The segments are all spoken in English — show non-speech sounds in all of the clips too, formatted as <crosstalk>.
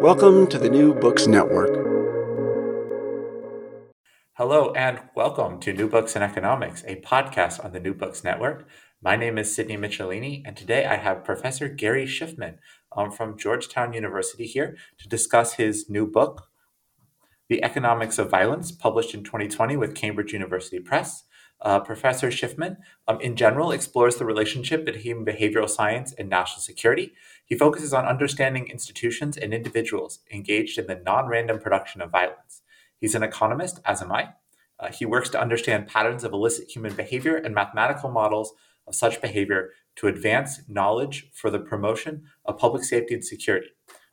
Welcome to the New Books Network. Hello, and welcome to New Books in Economics, a podcast on the New Books Network. My name is Sydney Michelini, and today I have Professor Gary Shiffman um, from Georgetown University here to discuss his new book, The Economics of Violence, published in 2020 with Cambridge University Press. Uh, Professor Shiffman, um, in general, explores the relationship between behavioral science and national security. He focuses on understanding institutions and individuals engaged in the non random production of violence. He's an economist, as am I. Uh, he works to understand patterns of illicit human behavior and mathematical models of such behavior to advance knowledge for the promotion of public safety and security.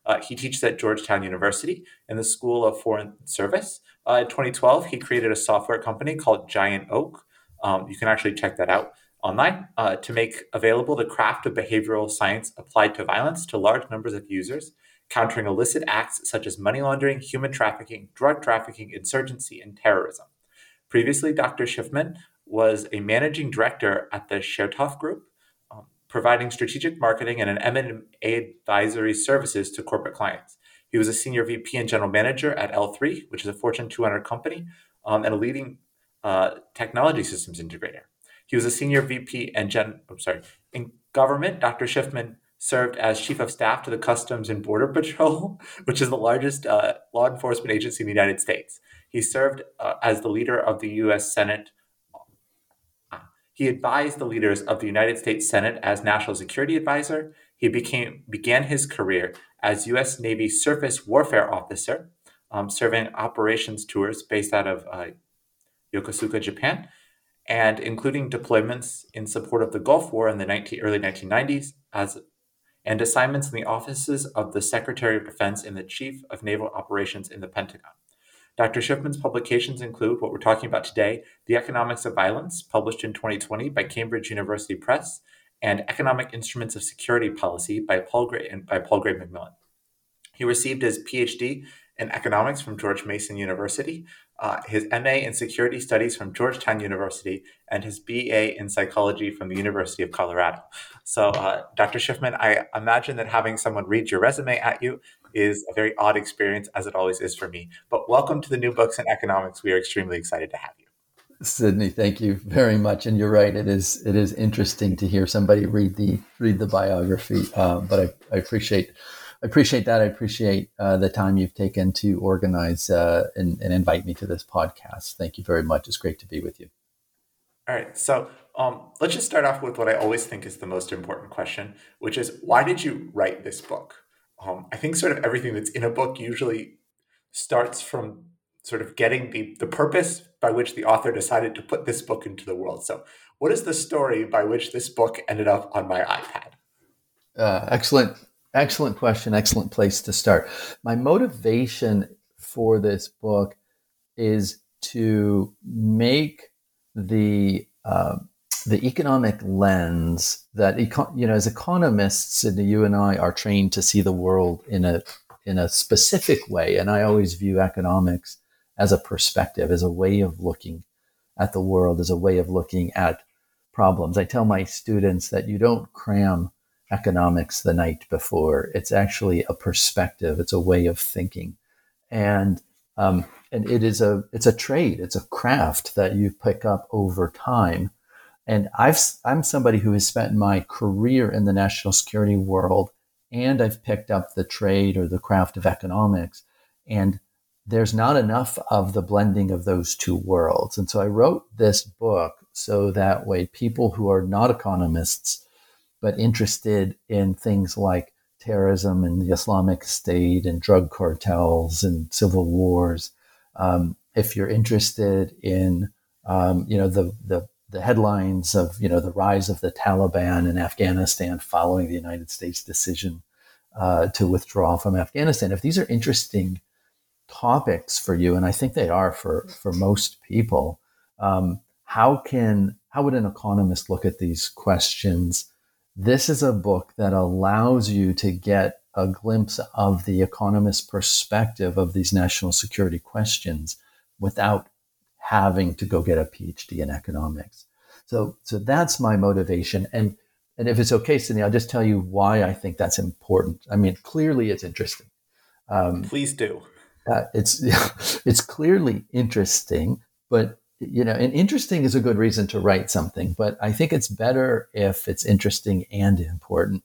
Uh, he teaches at Georgetown University in the School of Foreign Service. Uh, in 2012, he created a software company called Giant Oak. Um, you can actually check that out online uh, to make available the craft of behavioral science applied to violence to large numbers of users, countering illicit acts such as money laundering, human trafficking, drug trafficking, insurgency, and terrorism. Previously, Dr. Shiffman was a managing director at the Chertoff Group, um, providing strategic marketing and an M&A advisory services to corporate clients. He was a senior VP and general manager at L3, which is a Fortune 200 company um, and a leading uh, technology systems integrator. He was a senior VP and gen. I'm sorry. In government, Dr. Shiffman served as chief of staff to the Customs and Border <laughs> Patrol, which is the largest uh, law enforcement agency in the United States. He served uh, as the leader of the U.S. Senate. He advised the leaders of the United States Senate as National Security Advisor. He became began his career as U.S. Navy Surface Warfare Officer, um, serving operations tours based out of uh, Yokosuka, Japan, and including deployments in support of the Gulf War in the 19, early 1990s, as and assignments in the offices of the Secretary of Defense and the Chief of Naval Operations in the Pentagon. Dr. Shiffman's publications include what we're talking about today The Economics of Violence, published in 2020 by Cambridge University Press, and Economic Instruments of Security Policy by Palgrave, by Palgrave Macmillan. He received his PhD in economics from George Mason University, uh, his MA in security studies from Georgetown University, and his BA in psychology from the University of Colorado. So, uh, Dr. Shiffman, I imagine that having someone read your resume at you is a very odd experience, as it always is for me. But welcome to the New Books in Economics. We are extremely excited to have you. Sydney, thank you very much. And you're right; it is it is interesting to hear somebody read the read the biography. Uh, but I, I appreciate I appreciate that. I appreciate uh, the time you've taken to organize uh, and, and, invite me to this podcast. Thank you very much. It's great to be with you. All right. So um, let's just start off with what I always think is the most important question, which is why did you write this book? Um, I think sort of everything that's in a book usually starts from sort of getting the, the purpose by which the author decided to put this book into the world. So, what is the story by which this book ended up on my iPad? Uh, excellent Excellent question. Excellent place to start. My motivation for this book is to make the uh, the economic lens that you know as economists and you and I are trained to see the world in a in a specific way and I always view economics as a perspective as a way of looking at the world as a way of looking at problems I tell my students that you don't cram economics the night before. It's actually a perspective. It's a way of thinking. And um, and it is a it's a trade. It's a craft that you pick up over time. And I've, I'm somebody who has spent my career in the national security world and I've picked up the trade or the craft of economics. And there's not enough of the blending of those two worlds. And so I wrote this book so that way people who are not economists, but interested in things like terrorism and the Islamic State and drug cartels and civil wars, um, if you're interested in um, you know the the the headlines of you know the rise of the Taliban in Afghanistan following the United States decision uh, to withdraw from Afghanistan. If these are interesting topics for you, and I think they are for for most people, um, how can how would an economist look at these questions? This is a book that allows you to get a glimpse of the economist perspective of these national security questions without having to go get a PhD in economics. So, so that's my motivation. And, and if it's okay, Sydney, I'll just tell you why I think that's important. I mean, clearly it's interesting. Um, Please do. Uh, it's, <laughs> it's clearly interesting, but you know, and interesting is a good reason to write something, but I think it's better if it's interesting and important.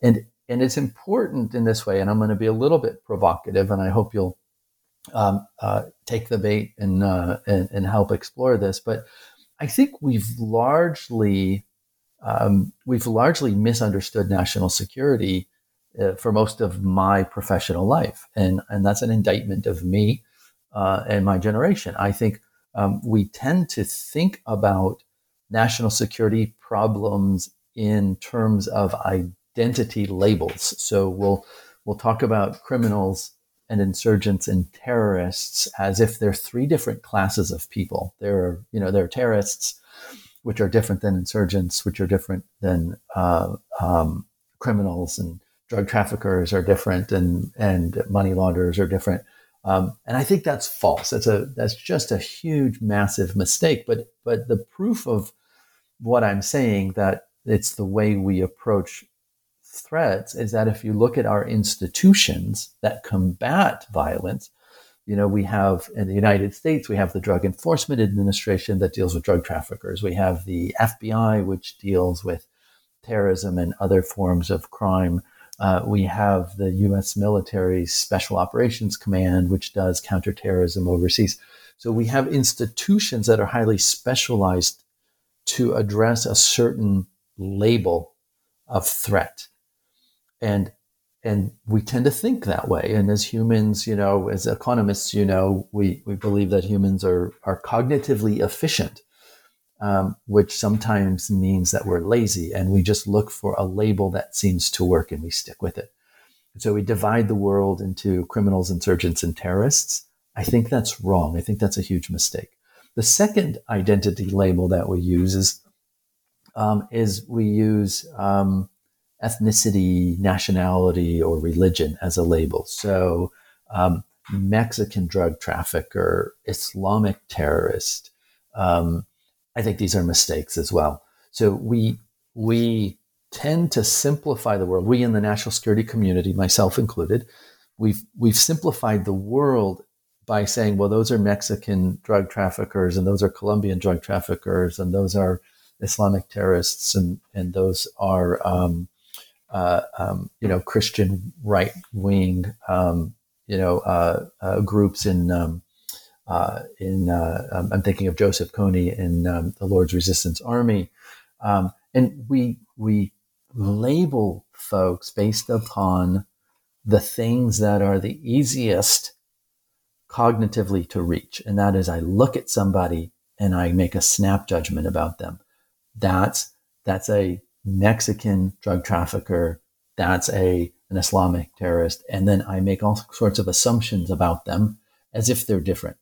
And, and it's important in this way, and I'm going to be a little bit provocative, and I hope you'll um, uh, take the bait and, uh, and, and help explore this. But I think we've largely um, we've largely misunderstood national security uh, for most of my professional life, and and that's an indictment of me uh, and my generation. I think um, we tend to think about national security problems in terms of identity labels. So we'll we'll talk about criminals and insurgents and terrorists as if they're three different classes of people. There are, you know, there are terrorists, which are different than insurgents, which are different than uh, um, criminals, and drug traffickers are different, and and money launderers are different. Um, and I think that's false. That's a that's just a huge, massive mistake. But but the proof of what I'm saying that it's the way we approach threats is that if you look at our institutions that combat violence, you know, we have in the United States, we have the Drug Enforcement Administration that deals with drug traffickers. We have the FBI, which deals with terrorism and other forms of crime. Uh, we have the U.S. military Special Operations Command, which does counterterrorism overseas. So we have institutions that are highly specialized to address a certain label of threat and and we tend to think that way and as humans you know as economists you know we we believe that humans are are cognitively efficient um, which sometimes means that we're lazy and we just look for a label that seems to work and we stick with it so we divide the world into criminals insurgents and terrorists i think that's wrong i think that's a huge mistake the second identity label that we use is um, is we use um, ethnicity, nationality, or religion as a label. So, um, Mexican drug trafficker, Islamic terrorist. Um, I think these are mistakes as well. So we we tend to simplify the world. We in the national security community, myself included, we've we've simplified the world by saying, well, those are Mexican drug traffickers, and those are Colombian drug traffickers, and those are Islamic terrorists, and and those are um, uh, um, you know, Christian right wing, um, you know, uh, uh, groups in um, in uh, um, I'm thinking of Joseph Kony in um, the Lord's Resistance Army, um, and we we label folks based upon the things that are the easiest cognitively to reach, and that is I look at somebody and I make a snap judgment about them. That's that's a Mexican drug trafficker, that's a an Islamic terrorist, and then I make all sorts of assumptions about them as if they're different.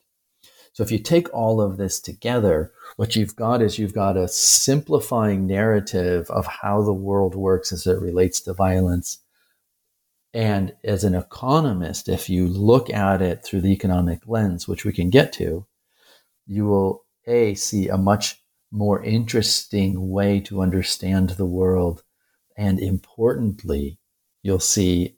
So if you take all of this together, what you've got is you've got a simplifying narrative of how the world works as it relates to violence. And as an economist, if you look at it through the economic lens, which we can get to, you will a see a much more interesting way to understand the world, and importantly, you'll see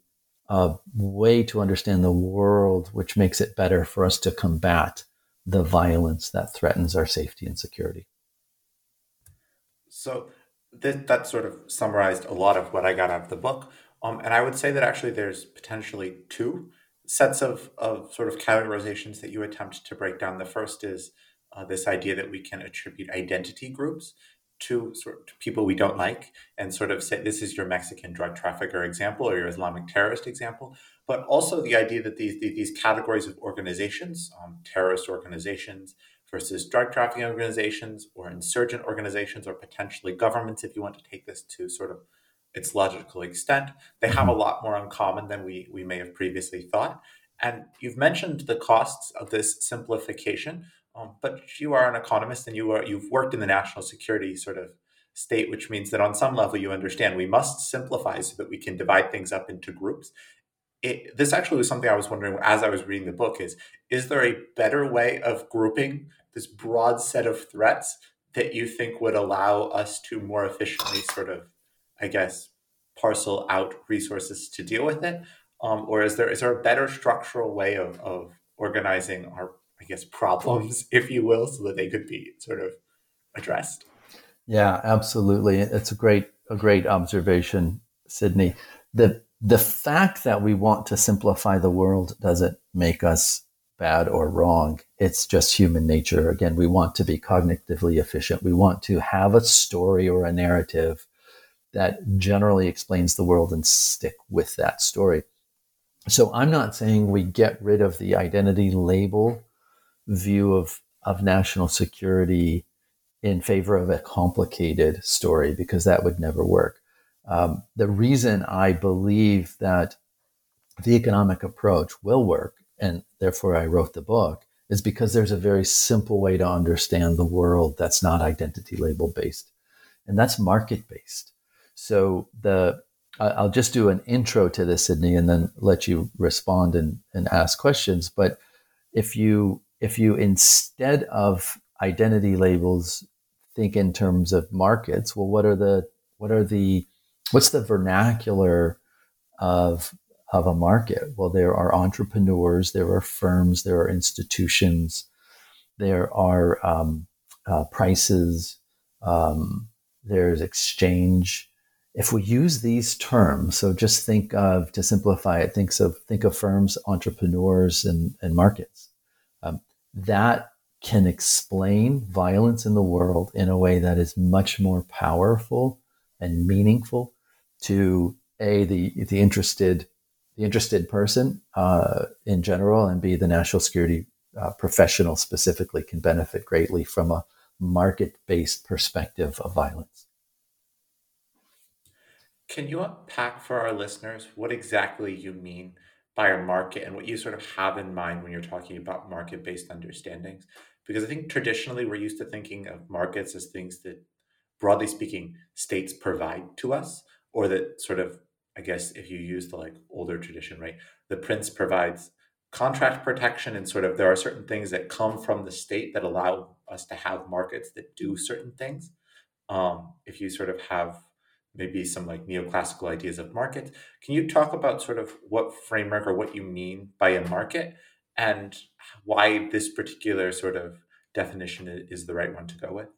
a way to understand the world which makes it better for us to combat the violence that threatens our safety and security. So that, that sort of summarized a lot of what I got out of the book. Um, and I would say that actually there's potentially two sets of, of sort of categorizations that you attempt to break down. The first is uh, this idea that we can attribute identity groups to sort of people we don't like and sort of say this is your Mexican drug trafficker example or your Islamic terrorist example, but also the idea that these these categories of organizations, um, terrorist organizations versus drug trafficking organizations or insurgent organizations or potentially governments, if you want to take this to sort of its logical extent, they have a lot more in common than we we may have previously thought. And you've mentioned the costs of this simplification, um, but you are an economist and you are you've worked in the national security sort of state, which means that on some level you understand we must simplify so that we can divide things up into groups. It, this actually was something I was wondering as I was reading the book is is there a better way of grouping this broad set of threats that you think would allow us to more efficiently sort of I guess parcel out resources to deal with it um, or is there is there a better structural way of, of organizing our I guess, problems, <laughs> if you will, so that they could be sort of addressed. Yeah, absolutely. It's a great a great observation, Sydney. The the fact that we want to simplify the world doesn't make us bad or wrong. It's just human nature. Again, we want to be cognitively efficient. We want to have a story or a narrative that generally explains the world and stick with that story. So I'm not saying we get rid of the identity label view of, of national security in favor of a complicated story because that would never work. Um, the reason I believe that the economic approach will work, and therefore I wrote the book, is because there's a very simple way to understand the world that's not identity label based, and that's market based. So the I'll just do an intro to this, Sydney, and then let you respond and, and ask questions. But if you if you instead of identity labels think in terms of markets, well, what are the what are the what's the vernacular of of a market? Well, there are entrepreneurs, there are firms, there are institutions, there are um, uh, prices, um, there's exchange. If we use these terms, so just think of to simplify it, think of think of firms, entrepreneurs, and, and markets that can explain violence in the world in a way that is much more powerful and meaningful to a the the interested the interested person uh, in general and b the national security uh, professional specifically can benefit greatly from a market based perspective of violence. Can you unpack for our listeners what exactly you mean by a market and what you sort of have in mind when you're talking about market based understandings. Because I think traditionally we're used to thinking of markets as things that, broadly speaking, states provide to us, or that sort of, I guess, if you use the like older tradition, right, the prince provides contract protection and sort of there are certain things that come from the state that allow us to have markets that do certain things. Um, if you sort of have maybe some like neoclassical ideas of markets. Can you talk about sort of what framework or what you mean by a market and why this particular sort of definition is the right one to go with?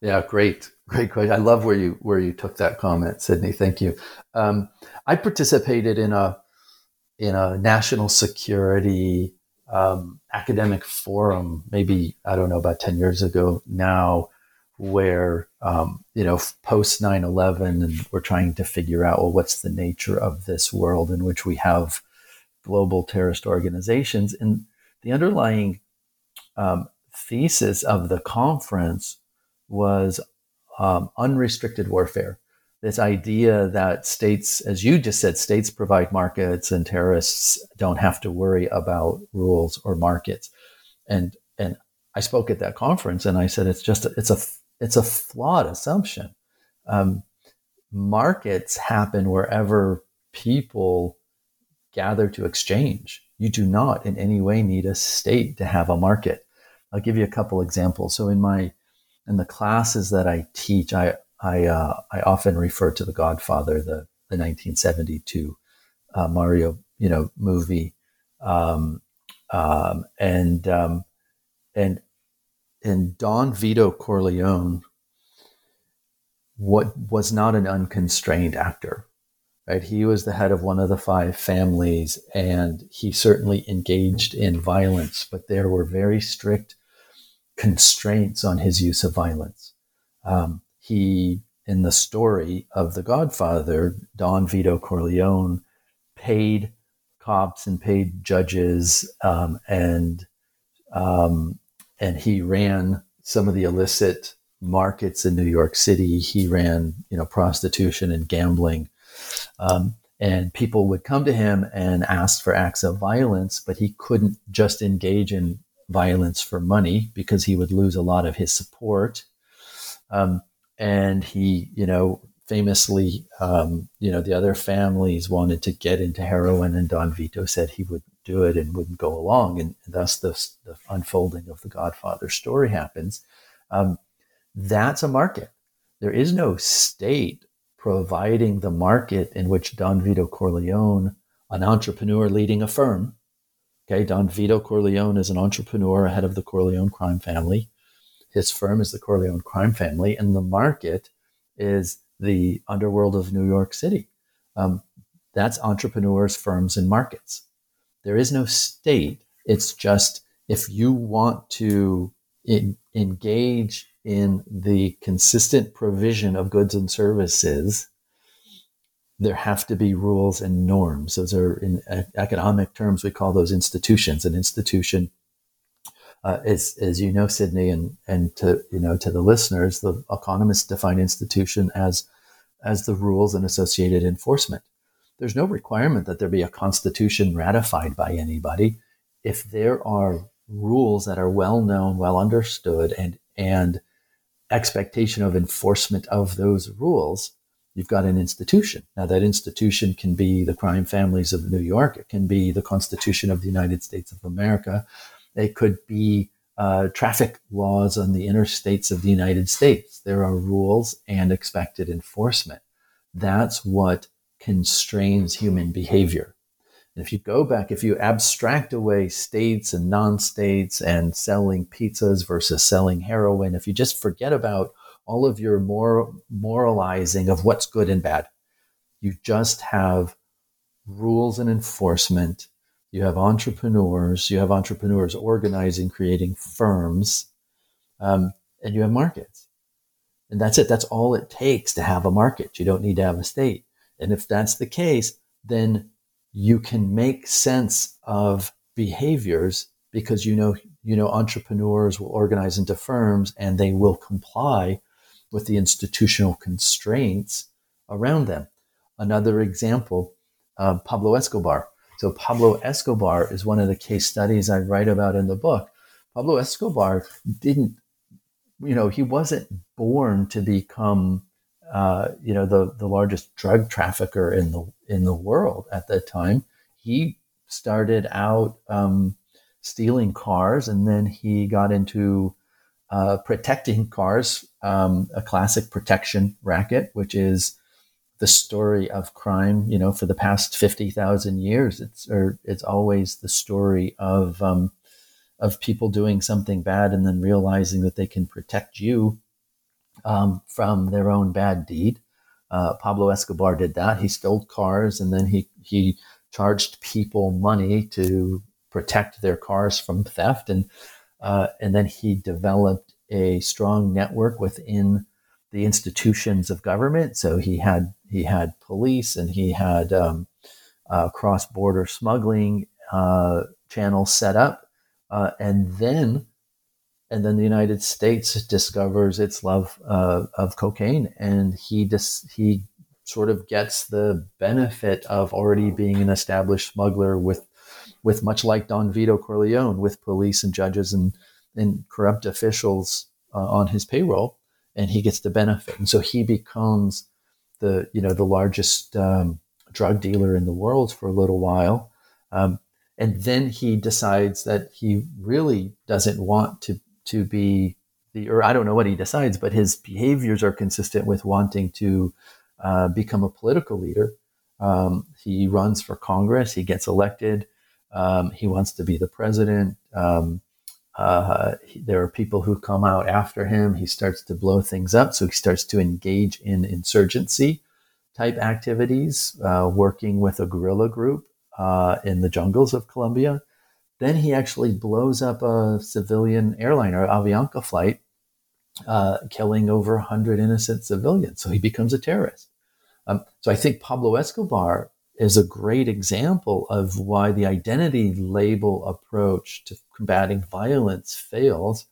Yeah, great, great question. I love where you where you took that comment, Sydney. Thank you. Um, I participated in a in a national security um, academic forum, maybe I don't know about ten years ago now, where um, you know post 9-11 and we're trying to figure out well what's the nature of this world in which we have global terrorist organizations? And the underlying um, thesis of the conference was um, unrestricted warfare. This idea that states as you just said states provide markets and terrorists don't have to worry about rules or markets. And and I spoke at that conference, and I said it's just it's a it's a flawed assumption. Um, markets happen wherever people gather to exchange. You do not in any way need a state to have a market. I'll give you a couple examples. So in my in the classes that I teach, I I uh, I often refer to The Godfather, the the 1972 uh, Mario you know movie, um, um, and um, and and Don Vito Corleone what was not an unconstrained actor right? He was the head of one of the five families and he certainly engaged in violence but there were very strict constraints on his use of violence. Um, he in the story of the godfather don vito corleone paid cops and paid judges um, and um, and he ran some of the illicit markets in New York City. He ran, you know, prostitution and gambling. Um, and people would come to him and ask for acts of violence, but he couldn't just engage in violence for money because he would lose a lot of his support. Um, and he, you know, famously, um, you know, the other families wanted to get into heroin, and Don Vito said he would do it and wouldn't go along, and thus the, the unfolding of the Godfather story happens. Um, that's a market. There is no state providing the market in which Don Vito Corleone, an entrepreneur leading a firm, okay, Don Vito Corleone is an entrepreneur ahead of the Corleone crime family. His firm is the Corleone crime family, and the market is the underworld of New York City. Um, that's entrepreneurs, firms, and markets. There is no state. It's just if you want to in, engage in the consistent provision of goods and services, there have to be rules and norms. Those are in economic terms, we call those institutions. An institution uh, is, as you know, Sydney, and and to you know to the listeners, the economists define institution as as the rules and associated enforcement. There's no requirement that there be a constitution ratified by anybody. If there are rules that are well known, well understood, and and expectation of enforcement of those rules, you've got an institution. Now, that institution can be the crime families of New York, it can be the Constitution of the United States of America, it could be uh, traffic laws on the interstates of the United States. There are rules and expected enforcement. That's what constrains human behavior. And if you go back, if you abstract away states and non states and selling pizzas versus selling heroin, if you just forget about all of your more moralizing of what's good and bad, you just have rules and enforcement. You have entrepreneurs, you have entrepreneurs organizing, creating firms, um, and you have markets. And that's it. That's all it takes to have a market. You don't need to have a state. And if that's the case, then you can make sense of behaviors because you know you know entrepreneurs will organize into firms and they will comply with the institutional constraints around them. Another example, uh, Pablo Escobar. So Pablo Escobar is one of the case studies I write about in the book. Pablo Escobar didn't, you know, he wasn't born to become uh, you know, the, the largest drug trafficker in the in the world at that time. He started out um, stealing cars, and then he got into uh, protecting cars, um, a classic protection racket, which is the story of crime. You know, for the past fifty thousand years, it's or it's always the story of um, of people doing something bad and then realizing that they can protect you um, from their own bad deed. Uh, Pablo Escobar did that. He stole cars and then he he charged people money to protect their cars from theft, and uh, and then he developed a strong network within the institutions of government. So he had he had police and he had um, uh, cross border smuggling uh, channels set up, uh, and then and then the United States discovers its love uh, of cocaine, and he just he sort of gets the benefit of already being an established smuggler with with much like Don Vito Corleone, with police and judges and, and corrupt officials uh, on his payroll, and he gets the benefit. And so he becomes the you know the largest um, drug dealer in the world for a little while. Um, and then he decides that he really doesn't want to to be the or I don't know what he decides, but his behaviors are consistent with wanting to uh, become a political leader. Um, he runs for Congress. He gets elected. Um, he wants to be the president. Um, uh, he, there are people who come out after him. He starts to blow things up. So he starts to engage in insurgency type activities, uh, working with a guerrilla group uh, in the jungles of Colombia. Then he actually blows up a civilian airliner, Avianca flight, uh, killing over 100 innocent civilians. So he becomes a terrorist. Um, so I think Pablo Escobar is a great example of why the identity label approach to combating violence fails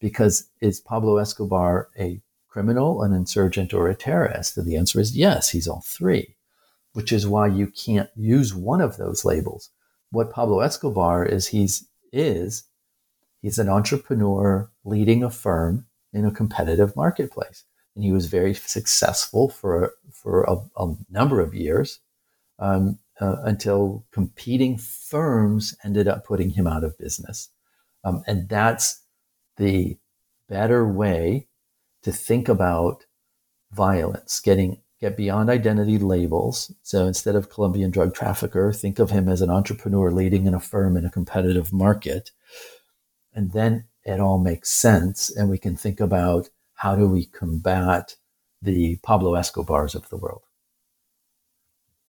because is Pablo Escobar a criminal, an insurgent, or a terrorist? And the answer is yes, he's all three which is why you can't use one of those labels. What Pablo Escobar is, he's is he's an entrepreneur leading a firm in a competitive marketplace, and he was very successful for for a, a number of years um, uh, until competing firms ended up putting him out of business, um, and that's the better way to think about violence, getting get beyond identity labels. So instead of Colombian drug trafficker, think of him as an entrepreneur leading in a firm in a competitive market. And then it all makes sense. And we can think about how do we combat the Pablo Escobars of the world.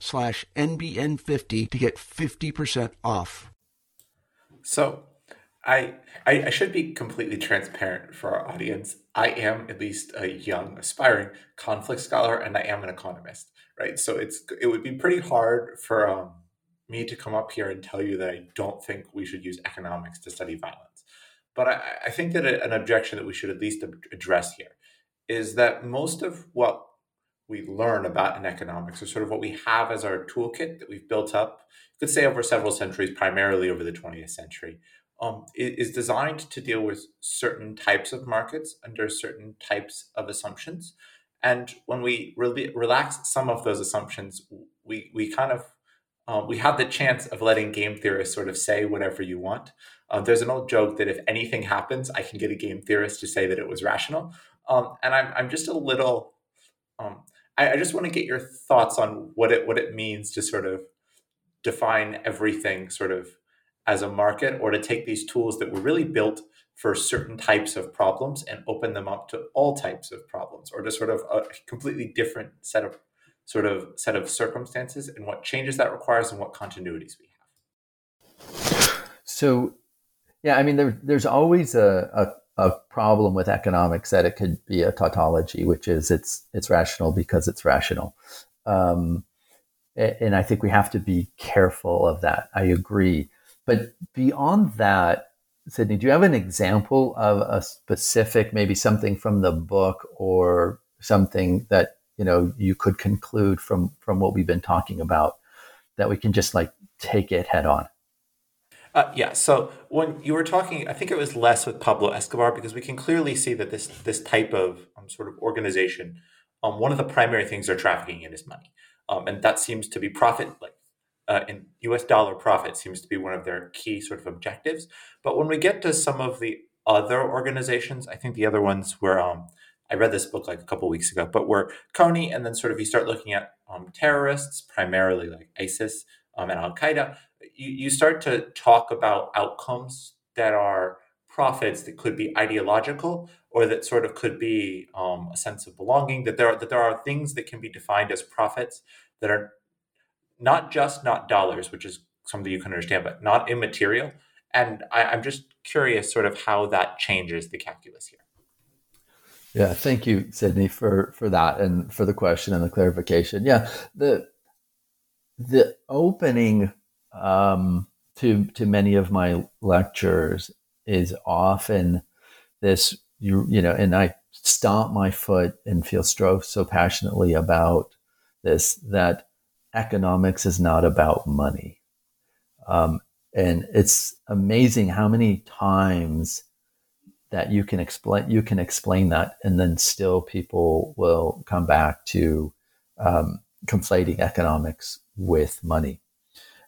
slash NBN50 to get 50% off. So I, I, I should be completely transparent for our audience. I am at least a young, aspiring conflict scholar, and I am an economist, right? So it's it would be pretty hard for um, me to come up here and tell you that I don't think we should use economics to study violence. But I, I think that an objection that we should at least address here is that most of what we learn about in economics, or sort of what we have as our toolkit that we've built up, you could say over several centuries, primarily over the 20th century, um, is designed to deal with certain types of markets under certain types of assumptions. And when we re- relax some of those assumptions, we, we kind of um, we have the chance of letting game theorists sort of say whatever you want. Uh, there's an old joke that if anything happens, I can get a game theorist to say that it was rational. Um, and I'm, I'm just a little um, I, I just want to get your thoughts on what it what it means to sort of define everything sort of as a market or to take these tools that were really built for certain types of problems and open them up to all types of problems or to sort of a completely different set of sort of set of circumstances and what changes that requires and what continuities we have. So yeah i mean there, there's always a, a a problem with economics that it could be a tautology, which is it's it's rational because it's rational. Um, and I think we have to be careful of that. I agree. But beyond that, Sydney, do you have an example of a specific, maybe something from the book or something that you know you could conclude from from what we've been talking about that we can just like take it head on? Uh, yeah. So when you were talking, I think it was less with Pablo Escobar because we can clearly see that this this type of um, sort of organization, um, one of the primary things they're trafficking in is money, um, and that seems to be profit like uh, in US dollar profit seems to be one of their key sort of objectives. But when we get to some of the other organizations, I think the other ones were, um, I read this book like a couple weeks ago, but were Kony, and then sort of you start looking at um, terrorists, primarily like ISIS um, and Al Qaeda, you, you start to talk about outcomes that are profits that could be ideological or that sort of could be um, a sense of belonging that there are that there are things that can be defined as profits that are not just not dollars which is something you can understand but not immaterial. And I, i'm just curious sort of how that changes the calculus here. Yeah thank you sydney for for that and for the question and the clarification. Yeah the the opening um, to to many of my lectures is often this you you know, and I stomp my foot and feel so so passionately about this that economics is not about money, um, and it's amazing how many times that you can explain you can explain that, and then still people will come back to um, conflating economics with money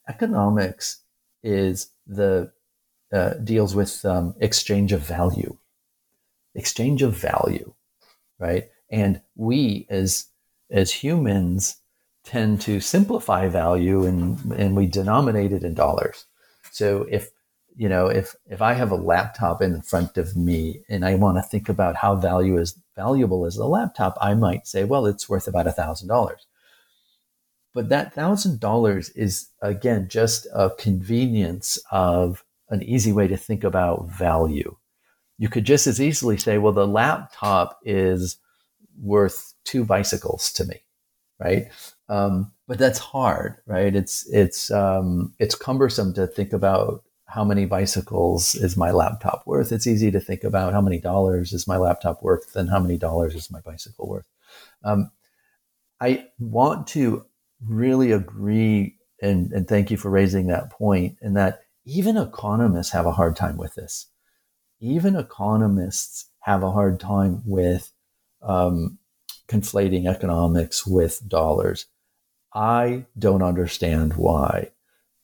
economics is the uh, deals with um, exchange of value, exchange of value, right? And we as as humans tend to simplify value and and we denominate it in dollars. So if you know if if I have a laptop in front of me and I want to think about how value is valuable as a laptop, I might say, well, it's worth about a thousand dollars. But that thousand dollars is again just a convenience of an easy way to think about value. You could just as easily say, well, the laptop is worth two bicycles to me, right? Um, but that's hard, right? It's it's um, it's cumbersome to think about how many bicycles is my laptop worth. It's easy to think about how many dollars is my laptop worth and how many dollars is my bicycle worth. Um, I want to really agree and, and thank you for raising that point and that even economists have a hard time with this. Even economists have a hard time with um, conflating economics with dollars. I don't understand why.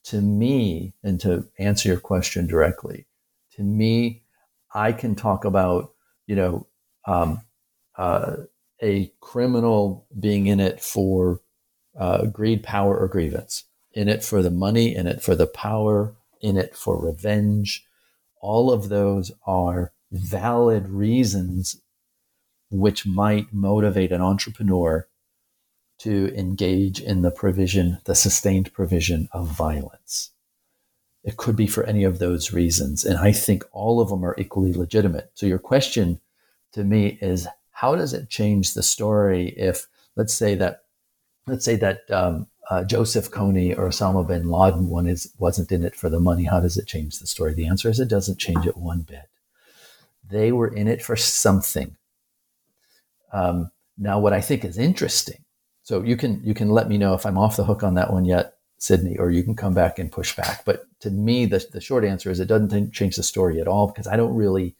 To me and to answer your question directly to me i can talk about you know um, uh, a criminal being in it for uh, greed, power, or grievance. In it for the money, in it for the power, in it for revenge. All of those are valid reasons which might motivate an entrepreneur to engage in the provision, the sustained provision of violence. It could be for any of those reasons. And I think all of them are equally legitimate. So, your question to me is how does it change the story if, let's say, that let's say that um, uh, Joseph Kony or Osama bin Laden one is wasn't in it for the money. How does it change the story? The answer is it doesn't change it one bit. They were in it for something. Um, now, what I think is interesting. So you can you can let me know if I'm off the hook on that one yet, Sydney, or you can come back and push back. But to me, the the short answer is it doesn't change the story at all because I don't really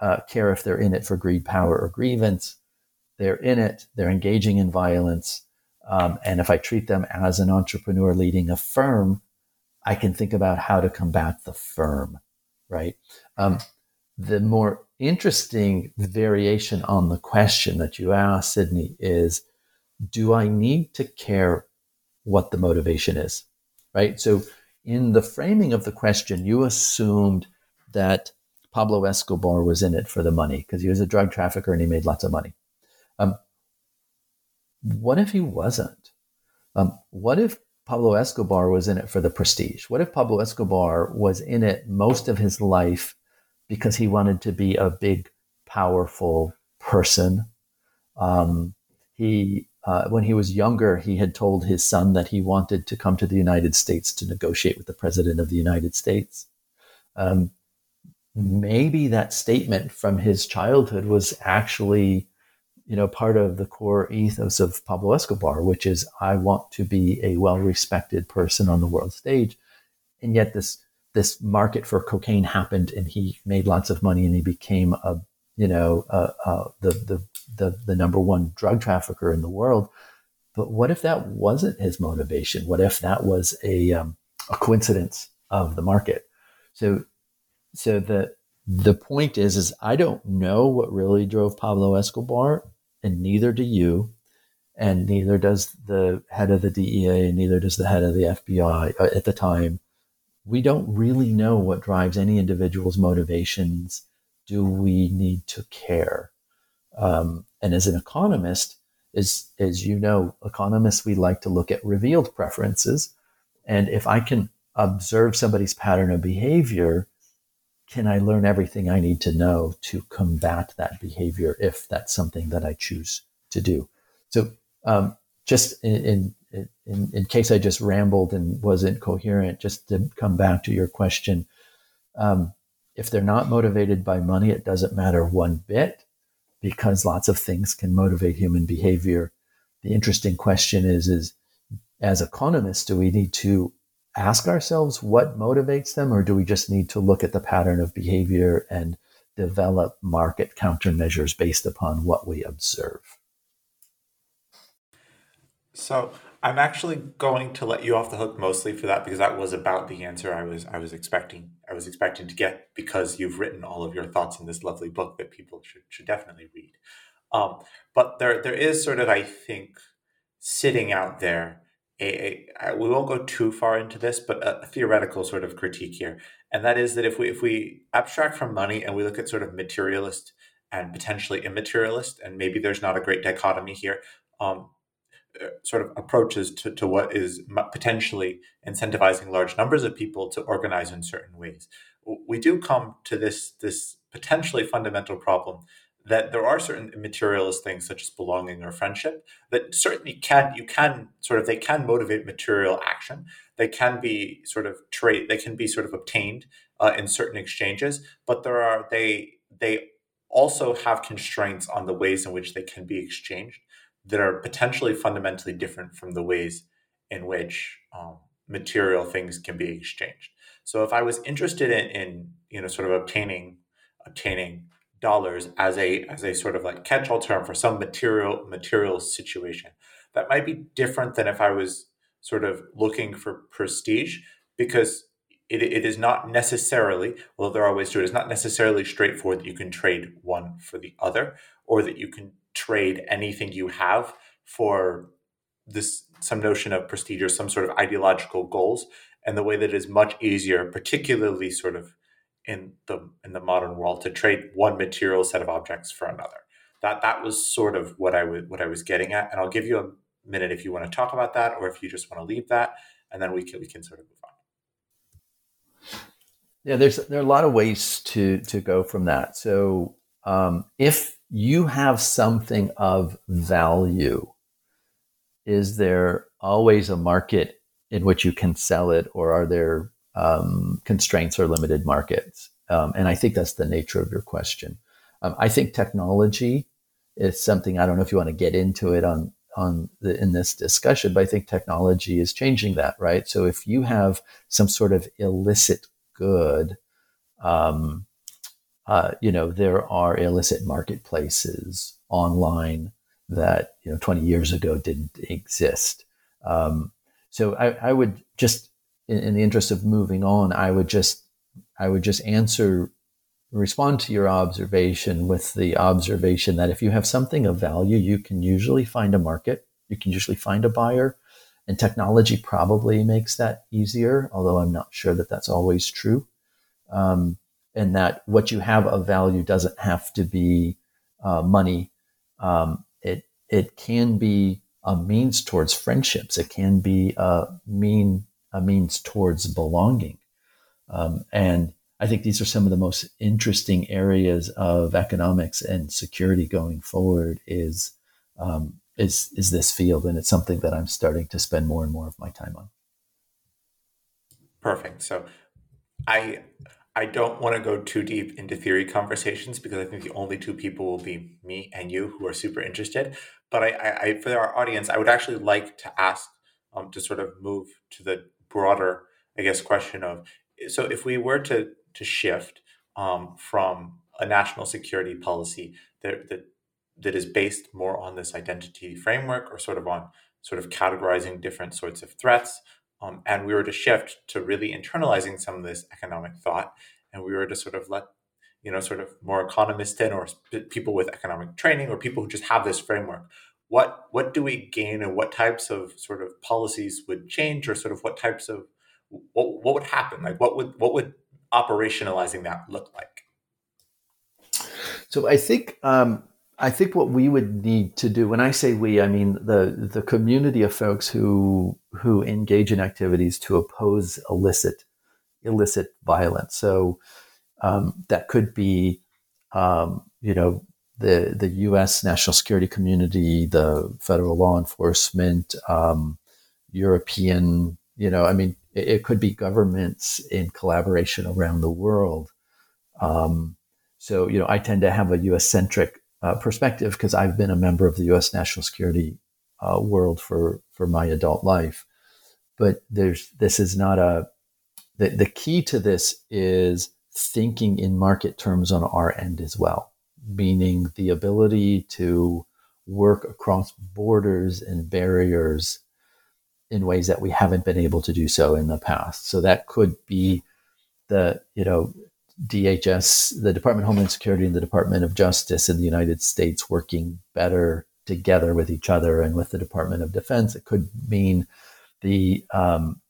uh, care if they're in it for greed, power, or grievance. They're in it. They're engaging in violence um, and if I treat them as an entrepreneur leading a firm, I can think about how to combat the firm, right? Um, the more interesting variation on the question that you asked, Sydney, is do I need to care what the motivation is, right? So, in the framing of the question, you assumed that Pablo Escobar was in it for the money because he was a drug trafficker and he made lots of money. Um, what if he wasn't? Um, what if Pablo Escobar was in it for the prestige? What if Pablo Escobar was in it most of his life because he wanted to be a big, powerful person? Um, he, uh, when he was younger, he had told his son that he wanted to come to the United States to negotiate with the president of the United States. Um, maybe that statement from his childhood was actually you know, part of the core ethos of Pablo Escobar, which is I want to be a well-respected person on the world stage, and yet this this market for cocaine happened, and he made lots of money, and he became a you know uh, uh, the, the the the number one drug trafficker in the world. but what if that wasn't his motivation? What if that was a, um, a coincidence of the market? So, so the, the point is, is I don't know what really drove Pablo Escobar and neither do you. And neither does the head of the DEA, and neither does the head of the FBI uh, at the time. We don't really know what drives any individual's motivations. Do we need to care? Um, and as an economist, as, as you know, economists, we like to look at revealed preferences. And if I can observe somebody's pattern of behavior, can I learn everything I need to know to combat that behavior if that's something that I choose to do? So, um, just in, in, in, in, case I just rambled and wasn't coherent, just to come back to your question, um, if they're not motivated by money, it doesn't matter one bit because lots of things can motivate human behavior. The interesting question is, is as economists, do we need to ask ourselves what motivates them, or do we just need to look at the pattern of behavior and develop market countermeasures based upon what we observe? So I'm actually going to let you off the hook mostly for that because that was about the answer I was I was expecting I was expecting to get because you've written all of your thoughts in this lovely book that people should should definitely read. Um, but there there is sort of I think sitting out there a, a, we won't go too far into this, but a, theoretical sort of critique here, and that is that if we if we abstract from money and we look at sort of materialist and potentially immaterialist, and maybe there's not a great dichotomy here. Um, uh, sort of approaches to, to what is potentially incentivizing large numbers of people to organize in certain ways. We do come to this this potentially fundamental problem that there are certain materialist things such as belonging or friendship that certainly can you can sort of they can motivate material action they can be sort of trade they can be sort of obtained uh, in certain exchanges but there are they they also have constraints on the ways in which they can be exchanged that are potentially fundamentally different from the ways in which um, material things can be exchanged. So if I was interested in, in you know sort of obtaining obtaining dollars as a as a sort of like catch-all term for some material material situation, that might be different than if I was sort of looking for prestige because it, it is not necessarily, well, there are ways to it, it's not necessarily straightforward that you can trade one for the other or that you can trade anything you have for this some notion of prestige or some sort of ideological goals. And the way that it is much easier particularly sort of in the in the modern world to trade one material set of objects for another. That that was sort of what i was what i was getting at and i'll give you a minute if you want to talk about that or if you just want to leave that and then we can we can sort of move on. Yeah there's there are a lot of ways to to go from that. So um, if you have something of value, is there always a market in which you can sell it, or are there um, constraints or limited markets? Um, and I think that's the nature of your question. Um, I think technology is something I don't know if you want to get into it on on the, in this discussion, but I think technology is changing that, right? So if you have some sort of illicit good, um, uh, you know, there are illicit marketplaces online that, you know, 20 years ago didn't exist. Um, so I, I, would just, in, in, the interest of moving on, I would just, I would just answer, respond to your observation with the observation that if you have something of value, you can usually find a market, you can usually find a buyer, and technology probably makes that easier, although I'm not sure that that's always true. Um, and that what you have of value doesn't have to be uh, money. Um, it it can be a means towards friendships. It can be a mean a means towards belonging. Um, and I think these are some of the most interesting areas of economics and security going forward. Is um, is is this field, and it's something that I'm starting to spend more and more of my time on. Perfect. So, I I don't want to go too deep into theory conversations because I think the only two people will be me and you who are super interested. But I, I, I for our audience, I would actually like to ask um, to sort of move to the broader, I guess, question of so if we were to to shift um, from a national security policy that, that that is based more on this identity framework or sort of on sort of categorizing different sorts of threats. Um, and we were to shift to really internalizing some of this economic thought. And we were to sort of let, you know, sort of more economists in or people with economic training or people who just have this framework. What, what do we gain and what types of sort of policies would change or sort of what types of what, what would happen? Like what would what would operationalizing that look like? So I think um, I think what we would need to do, when I say we, I mean the the community of folks who who engage in activities to oppose illicit illicit violence. So um, that could be, um, you know, the the U.S. national security community, the federal law enforcement, um, European, you know, I mean, it, it, could be governments in collaboration around the world. Um, so, you know, I tend to have a U.S. centric uh, perspective because I've been a member of the U.S. national security uh, world for for my adult life. But there's this is not a the, the key to this is thinking in market terms on our end as well, meaning the ability to work across borders and barriers in ways that we haven't been able to do so in the past. So that could be the, you know, DHS, the Department of Homeland Security and the Department of Justice in the United States working better together with each other and with the Department of Defense. It could mean the um,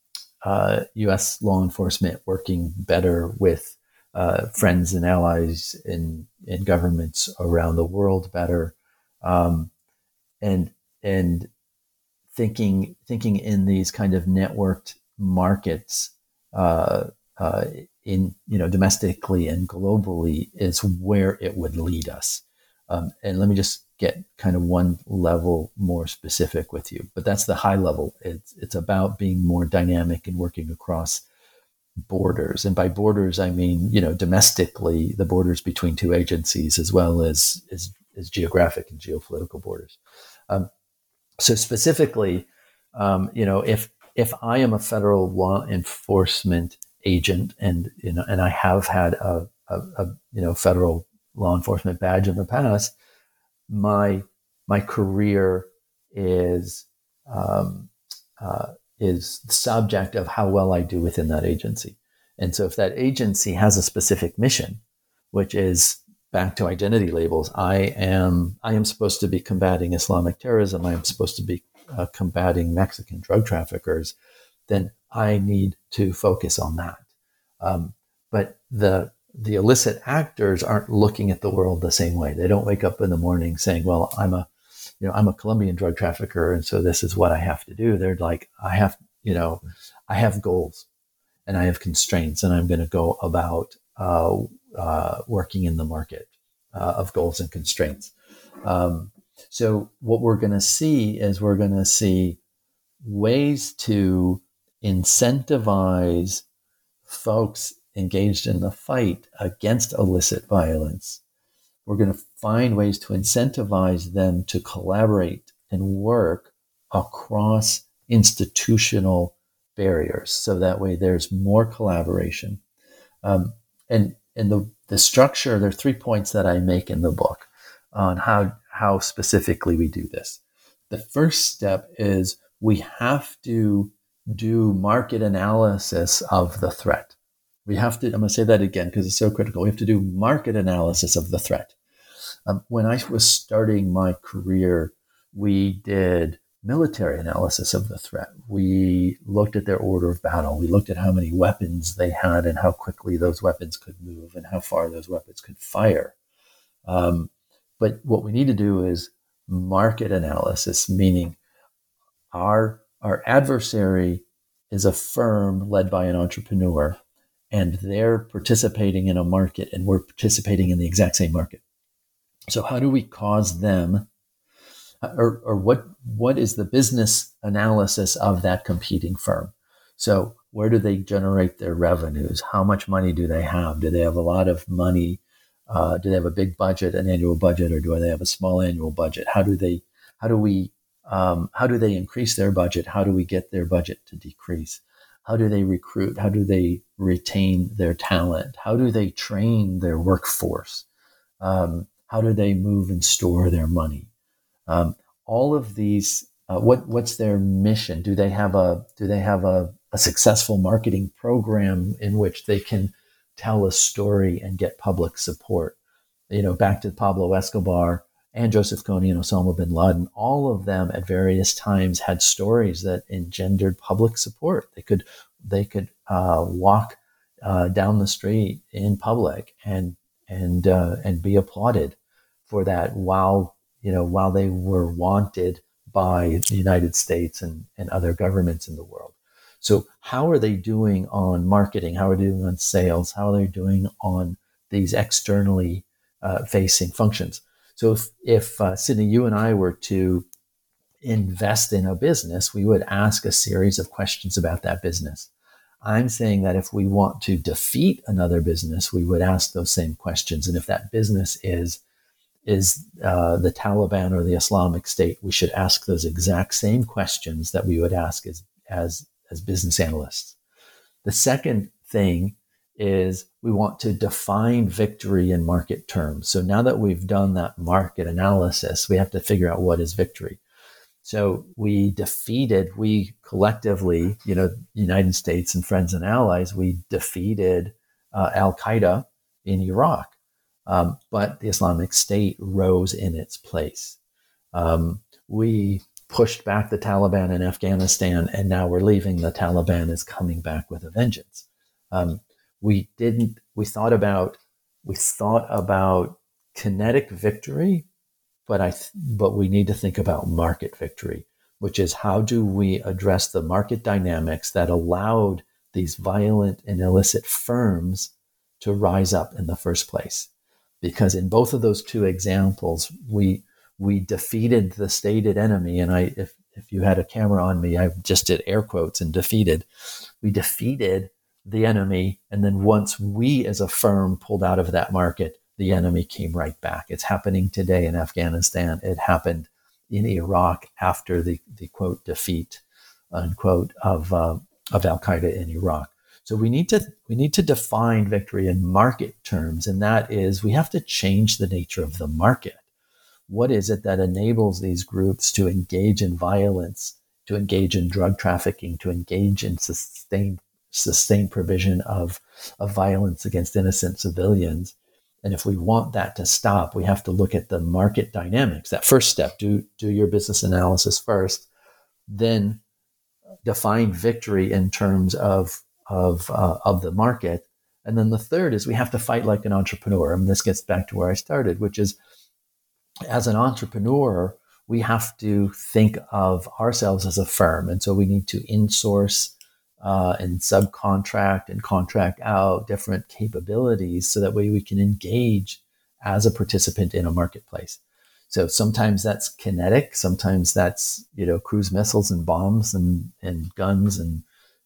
uh, U.S. law enforcement working better with uh, friends and allies in in governments around the world better, um, and and thinking thinking in these kind of networked markets uh, uh, in you know domestically and globally is where it would lead us. Um, and let me just get kind of one level more specific with you, but that's the high level. It's it's about being more dynamic and working across borders, and by borders I mean you know domestically the borders between two agencies as well as as, as geographic and geopolitical borders. Um, so specifically, um, you know, if if I am a federal law enforcement agent and you know and I have had a, a, a you know federal law enforcement badge in the past, my my career is um, uh, is the subject of how well I do within that agency. And so, if that agency has a specific mission, which is back to identity labels. I am I am supposed to be combating Islamic terrorism. I am supposed to be uh, combating Mexican drug traffickers. Then I need to focus on that. Um, but the the illicit actors aren't looking at the world the same way. They don't wake up in the morning saying, "Well, I'm a you know I'm a Colombian drug trafficker, and so this is what I have to do." They're like, "I have you know I have goals." And I have constraints, and I'm going to go about uh, uh, working in the market uh, of goals and constraints. Um, so what we're going to see is we're going to see ways to incentivize folks engaged in the fight against illicit violence. We're going to find ways to incentivize them to collaborate and work across institutional barriers. So that way there's more collaboration. Um, and and the, the structure, there are three points that I make in the book on how, how specifically we do this. The first step is we have to do market analysis of the threat. We have to, I'm going to say that again because it's so critical. We have to do market analysis of the threat. Um, when I was starting my career, we did military analysis of the threat. We looked at their order of battle. We looked at how many weapons they had and how quickly those weapons could move and how far those weapons could fire. Um, but what we need to do is market analysis, meaning our our adversary is a firm led by an entrepreneur, and they're participating in a market, and we're participating in the exact same market. So how do we cause them or, or what what is the business analysis of that competing firm? So where do they generate their revenues? How much money do they have? Do they have a lot of money? Uh, do they have a big budget, an annual budget, or do they have a small annual budget? How do they how do we um, how do they increase their budget? How do we get their budget to decrease? How do they recruit? How do they retain their talent? How do they train their workforce? Um, how do they move and store their money? Um, all of these uh, what what's their mission? Do they have a do they have a, a successful marketing program in which they can tell a story and get public support? You know, back to Pablo Escobar and Joseph Kony and Osama bin Laden, all of them at various times had stories that engendered public support. They could they could uh, walk uh, down the street in public and and uh, and be applauded for that while you know while they were wanted by the United States and, and other governments in the world. So how are they doing on marketing? How are they doing on sales? How are they doing on these externally uh, facing functions? So if, if uh, Sydney, you and I were to invest in a business, we would ask a series of questions about that business. I'm saying that if we want to defeat another business, we would ask those same questions. And if that business is is uh, the Taliban or the Islamic State, we should ask those exact same questions that we would ask as as as business analysts. The second thing is we want to define victory in market terms. So now that we've done that market analysis, we have to figure out what is victory. So we defeated, we collectively, you know, United States and friends and allies, we defeated uh, Al Qaeda in Iraq. Um, but the Islamic State rose in its place. Um, we pushed back the Taliban in Afghanistan, and now we're leaving. The Taliban is coming back with a vengeance. Um, we didn't. We thought about. We thought about kinetic victory, but I. Th- but we need to think about market victory, which is how do we address the market dynamics that allowed these violent and illicit firms to rise up in the first place because in both of those two examples, we we defeated the stated enemy. And I, if if you had a camera on me, I just did air quotes and defeated. We defeated the enemy, and then once we as a firm pulled out of that market, the enemy came right back. It's happening today in Afghanistan. It happened in Iraq after the the quote defeat unquote of uh, of Al Qaeda in Iraq. So we need to we need to define victory in market terms, and that is we have to change the nature of the market. What is it that enables these groups to engage in violence, to engage in drug trafficking, to engage in sustained sustained provision of, of violence against innocent civilians? And if we want that to stop, we have to look at the market dynamics. That first step, do do your business analysis first, then define victory in terms of of uh, of the market. And then the third is we have to fight like an entrepreneur. And this gets back to where I started, which is as an entrepreneur, we have to think of ourselves as a firm. And so we need to insource uh, and subcontract and contract out different capabilities so that way we can engage as a participant in a marketplace. So sometimes that's kinetic, sometimes that's, you know, cruise missiles and bombs and, and guns and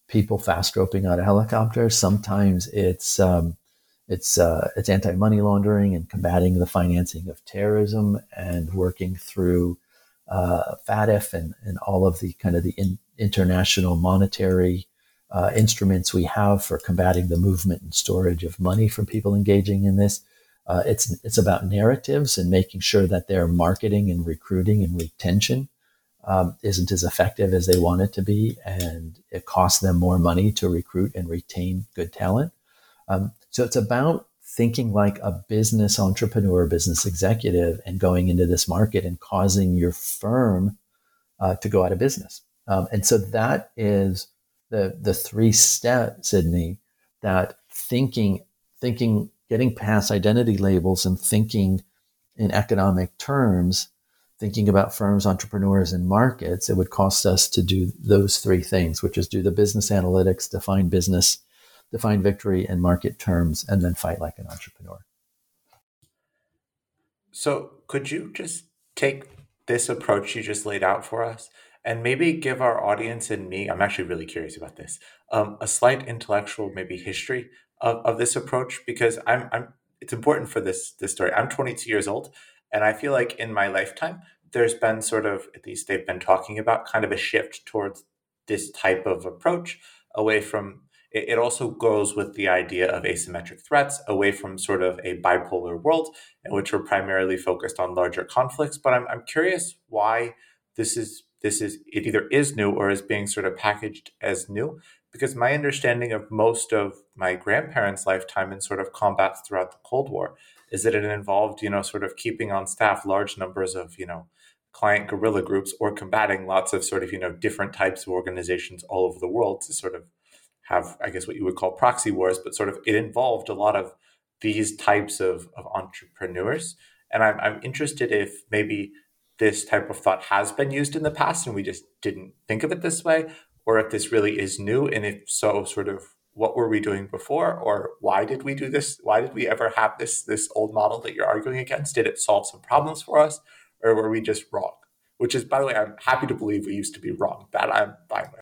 people fast roping out of helicopters. Sometimes it's um, it's uh, it's anti money laundering and combating the financing of terrorism and working through uh, FATF and, and all of the kind of the in, international monetary uh, instruments we have for combating the movement and storage of money from people engaging in this. Uh, it's it's about narratives and making sure that their marketing and recruiting and retention um, isn't as effective as they want it to be, and it costs them more money to recruit and retain good talent. Um, so it's about thinking like a business entrepreneur, business executive, and going into this market and causing your firm uh, to go out of business. Um, and so that is the the three step, Sydney, that thinking, thinking, getting past identity labels and thinking in economic terms thinking about firms, entrepreneurs, and markets, it would cost us to do those three things, which is do the business analytics, define business, define victory in market terms, and then fight like an entrepreneur. So, could you just take this approach you just laid out for us and maybe give our audience and me, I'm actually really curious about this, um, a slight intellectual maybe history of, of this approach? Because I'm, I'm, it's important for this, this story. I'm 22 years old. And I feel like in my lifetime, there's been sort of, at least they've been talking about, kind of a shift towards this type of approach away from. It also goes with the idea of asymmetric threats away from sort of a bipolar world in which we're primarily focused on larger conflicts. But I'm, I'm curious why this is this is it either is new or is being sort of packaged as new because my understanding of most of my grandparents' lifetime in sort of combats throughout the Cold War is that it involved, you know, sort of keeping on staff large numbers of, you know, client guerrilla groups or combating lots of sort of, you know, different types of organizations all over the world to sort of have, I guess, what you would call proxy wars, but sort of it involved a lot of these types of, of entrepreneurs. And I'm, I'm interested if maybe this type of thought has been used in the past and we just didn't think of it this way, or if this really is new, and if so, sort of what were we doing before, or why did we do this? Why did we ever have this this old model that you're arguing against? Did it solve some problems for us, or were we just wrong? Which is, by the way, I'm happy to believe we used to be wrong. That I'm fine with.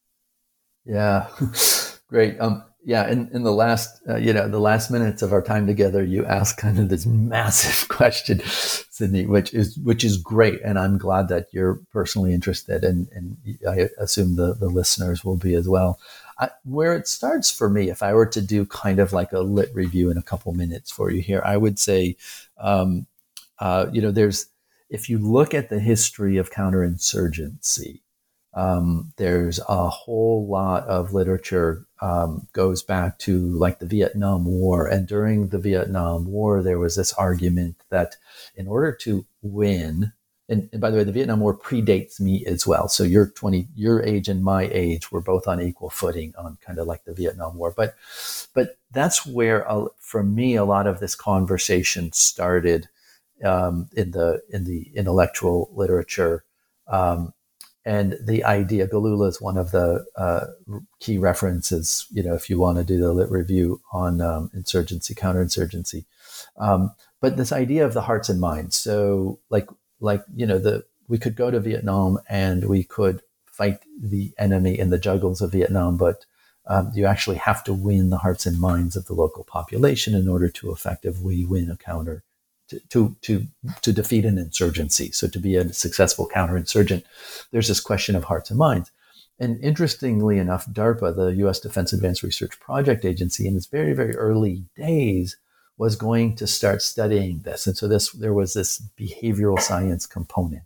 Yeah, <laughs> great. Um, yeah, in, in the last, uh, you know, the last minutes of our time together, you asked kind of this <laughs> massive <laughs> question, Sydney, which is which is great, and I'm glad that you're personally interested, and and I assume the the listeners will be as well. I, where it starts for me, if I were to do kind of like a lit review in a couple minutes for you here, I would say, um, uh, you know, there's if you look at the history of counterinsurgency, um, there's a whole lot of literature um, goes back to like the Vietnam War, and during the Vietnam War, there was this argument that in order to win, and, and by the way, the Vietnam War predates me as well. So your 20, your age and my age, we're both on equal footing on kind of like the Vietnam War. But, but that's where, uh, for me, a lot of this conversation started um, in the in the intellectual literature. Um, and the idea, Galula is one of the uh, key references, you know, if you want to do the lit review on um, insurgency, counterinsurgency. Um, but this idea of the hearts and minds. So, like, like you know, the we could go to Vietnam and we could fight the enemy in the juggles of Vietnam, but um, you actually have to win the hearts and minds of the local population in order to effectively win a counter to, to, to defeat an insurgency. So to be a successful counterinsurgent, there's this question of hearts and minds. And interestingly enough, DARPA, the U.S. Defense Advanced Research Project Agency, in its very, very early days, was going to start studying this. And so this there was this behavioral science component.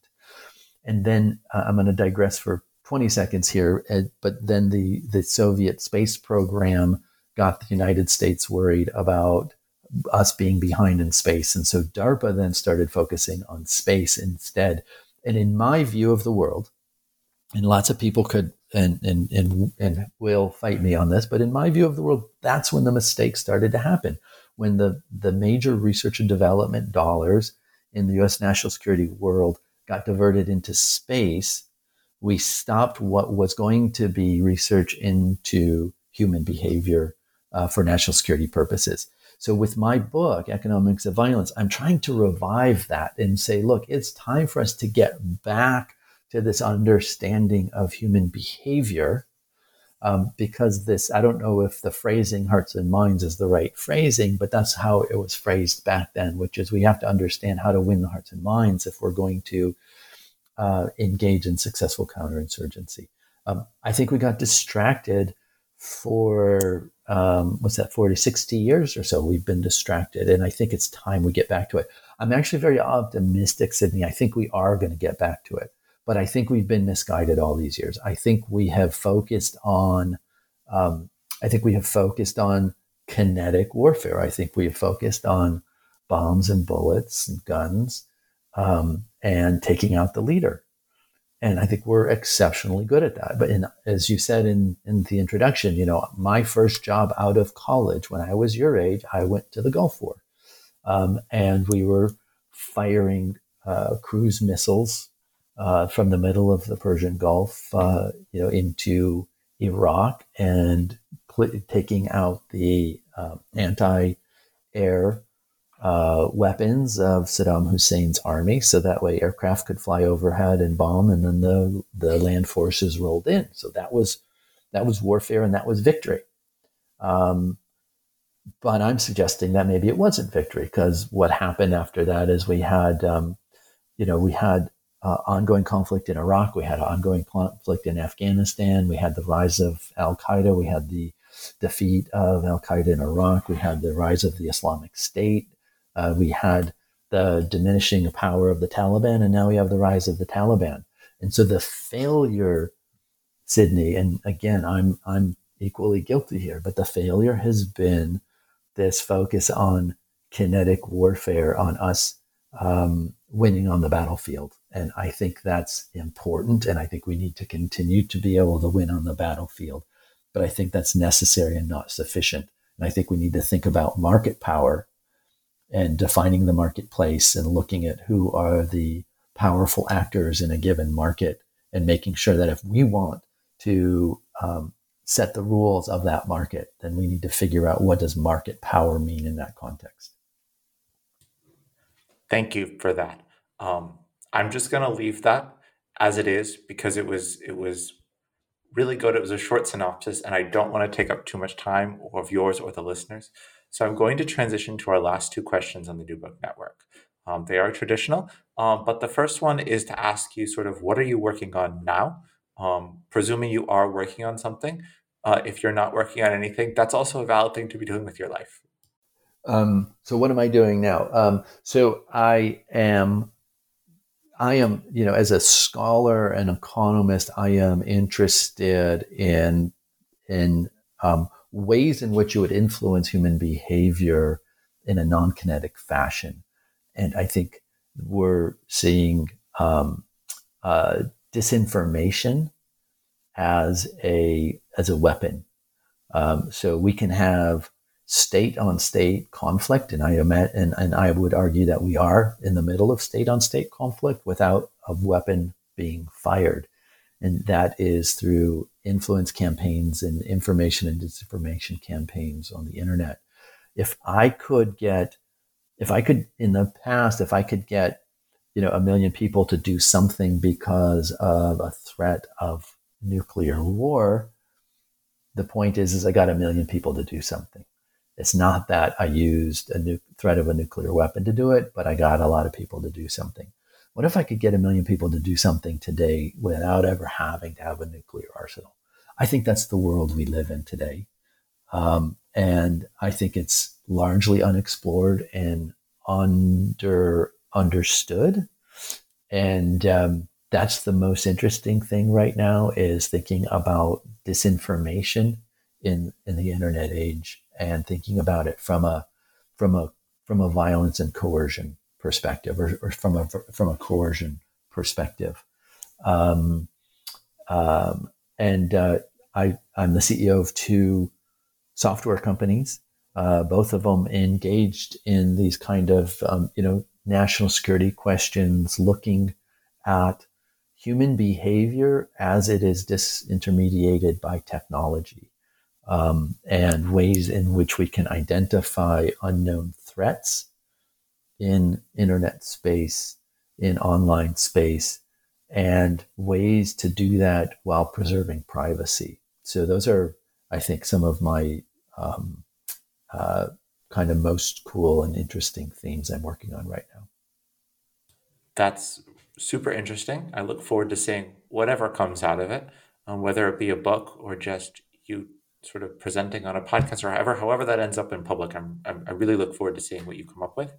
And then uh, I'm going to digress for 20 seconds here, uh, but then the, the Soviet space program got the United States worried about us being behind in space. And so DARPA then started focusing on space instead. And in my view of the world, and lots of people could and, and, and, and will fight me on this, but in my view of the world, that's when the mistakes started to happen. When the, the major research and development dollars in the US national security world got diverted into space, we stopped what was going to be research into human behavior uh, for national security purposes. So with my book, Economics of Violence, I'm trying to revive that and say, look, it's time for us to get back to this understanding of human behavior. Um, because this, I don't know if the phrasing hearts and minds is the right phrasing, but that's how it was phrased back then, which is we have to understand how to win the hearts and minds if we're going to uh, engage in successful counterinsurgency. Um, I think we got distracted for um, what's that 40 60 years or so we've been distracted and i think it's time we get back to it. I'm actually very optimistic sydney i think we are going to get back to it but i think we've been misguided all these years. I think we have focused on um, i think we have focused on kinetic warfare. I think we have focused on bombs and bullets and guns um, and taking out the leader and I think we're exceptionally good at that. But in, as you said in, in the introduction, you know, my first job out of college when I was your age, I went to the Gulf War. Um, and we were firing uh, cruise missiles uh, from the middle of the Persian Gulf, uh, you know, into Iraq and pl- taking out the um, anti-air uh, weapons of Saddam Hussein's army, so that way aircraft could fly overhead and bomb, and then the the land forces rolled in. So that was that was warfare, and that was victory. Um, but I'm suggesting that maybe it wasn't victory because what happened after that is we had, um, you know, we had uh, ongoing conflict in Iraq, we had ongoing conflict in Afghanistan, we had the rise of Al Qaeda, we had the defeat of Al Qaeda in Iraq, we had the rise of the Islamic State, uh, we had the diminishing power of the Taliban, and now we have the rise of the Taliban. And so the failure, Sydney, and again, I'm I'm equally guilty here, but the failure has been this focus on kinetic warfare, on us um, winning on the battlefield. And I think that's important. And I think we need to continue to be able to win on the battlefield. But I think that's necessary and not sufficient. And I think we need to think about market power and defining the marketplace and looking at who are the powerful actors in a given market and making sure that if we want to um, set the rules of that market, then we need to figure out what does market power mean in that context. Thank you for that. Um, I'm just going to leave that as it is because it was it was really good. It was a short synopsis, and I don't want to take up too much time of yours or the listeners. So I'm going to transition to our last two questions on the New Book Network. Um, they are traditional, um, but the first one is to ask you sort of what are you working on now? Um, presuming you are working on something, uh, if you're not working on anything, that's also a valid thing to be doing with your life. Um, so what am I doing now? Um, so I am, I am, you know, as a scholar and economist, I am interested in in um, ways in which you would influence human behavior in a non-kinetic fashion, and I think we're seeing um, uh, disinformation as a as a weapon. Um, so we can have state on state conflict, and I and, and I would argue that we are in the middle of state on state conflict without a weapon being fired, and that is through influence campaigns and information and disinformation campaigns on the internet. If I could get, if I could in the past, if I could get you know a million people to do something because of a threat of nuclear war the point is is i got a million people to do something it's not that I used a new threat of a nuclear weapon to do it, but I got a lot of people to do something. What if I could get a million people to do something today without ever having to have a nuclear arsenal? I think that's the world we live in today. Um, and I think it's largely unexplored and under understood. And um, that's the most interesting thing right now is thinking about disinformation in in the internet age and thinking about it from a from a from a violence and coercion perspective or, or from a from a coercion perspective. Um, um, and uh, I, I'm the CEO of two software companies, uh, both of them engaged in these kind of um, you know national security questions, looking at human behavior as it is disintermediated by technology um, and ways in which we can identify unknown threats in internet space, in online space, and ways to do that while preserving privacy. So those are, I think, some of my um, uh, kind of most cool and interesting themes I'm working on right now. That's super interesting. I look forward to seeing whatever comes out of it, um, whether it be a book or just you sort of presenting on a podcast or however however that ends up in public. I'm, I'm i really look forward to seeing what you come up with.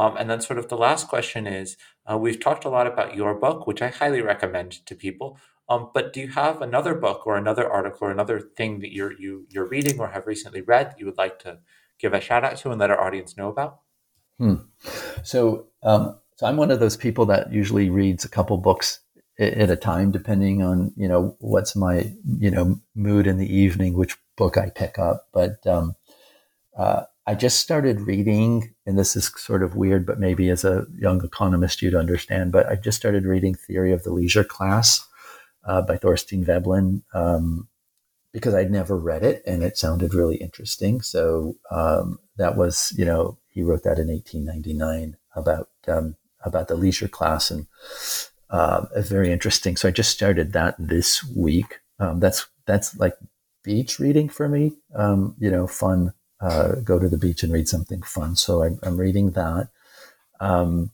Um, and then sort of the last question is uh, we've talked a lot about your book, which I highly recommend to people. Um, but do you have another book or another article or another thing that you're you, you're reading or have recently read that you would like to give a shout out to and let our audience know about? Hmm. So, um, so I'm one of those people that usually reads a couple books at a time, depending on you know what's my you know mood in the evening, which book I pick up. But um, uh, I just started reading, and this is sort of weird, but maybe as a young economist you'd understand. But I just started reading Theory of the Leisure Class uh, by Thorstein Veblen um, because I'd never read it, and it sounded really interesting. So um, that was you know he wrote that in 1899 about um, about the leisure class and uh, very interesting. So I just started that this week. Um, that's that's like beach reading for me. Um, you know, fun. Uh, go to the beach and read something fun. So I'm, I'm reading that. Um,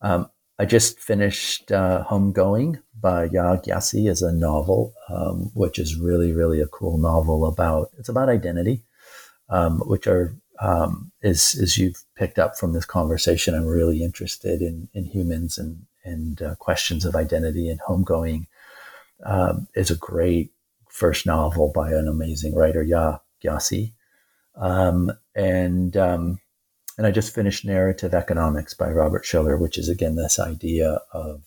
um I just finished uh, Homegoing by Yaa Gyasi as a novel, um, which is really really a cool novel about. It's about identity, um, which are um, as, as you've picked up from this conversation, I'm really interested in, in humans and, and uh, questions of identity and homegoing um, is a great first novel by an amazing writer, Yaa Gyasi. Um, and um, and I just finished Narrative Economics by Robert Shiller, which is again this idea of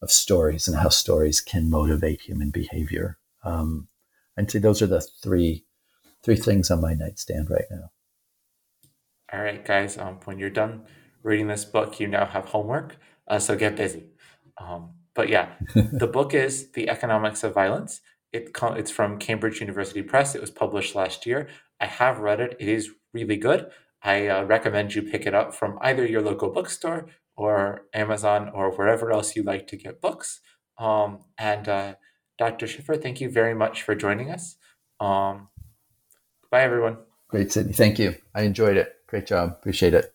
of stories and how stories can motivate human behavior. Um, I'd say those are the three three things on my nightstand right now. All right, guys. Um, when you're done reading this book, you now have homework, uh, so get busy. Um, but yeah, <laughs> the book is The Economics of Violence. It it's from Cambridge University Press. It was published last year. I have read it. It is really good. I uh, recommend you pick it up from either your local bookstore or Amazon or wherever else you like to get books. Um, and uh, Dr. Shiffman, thank you very much for joining us. Um, bye, everyone. Great, Sydney. Thank you. I enjoyed it. Great job. Appreciate it.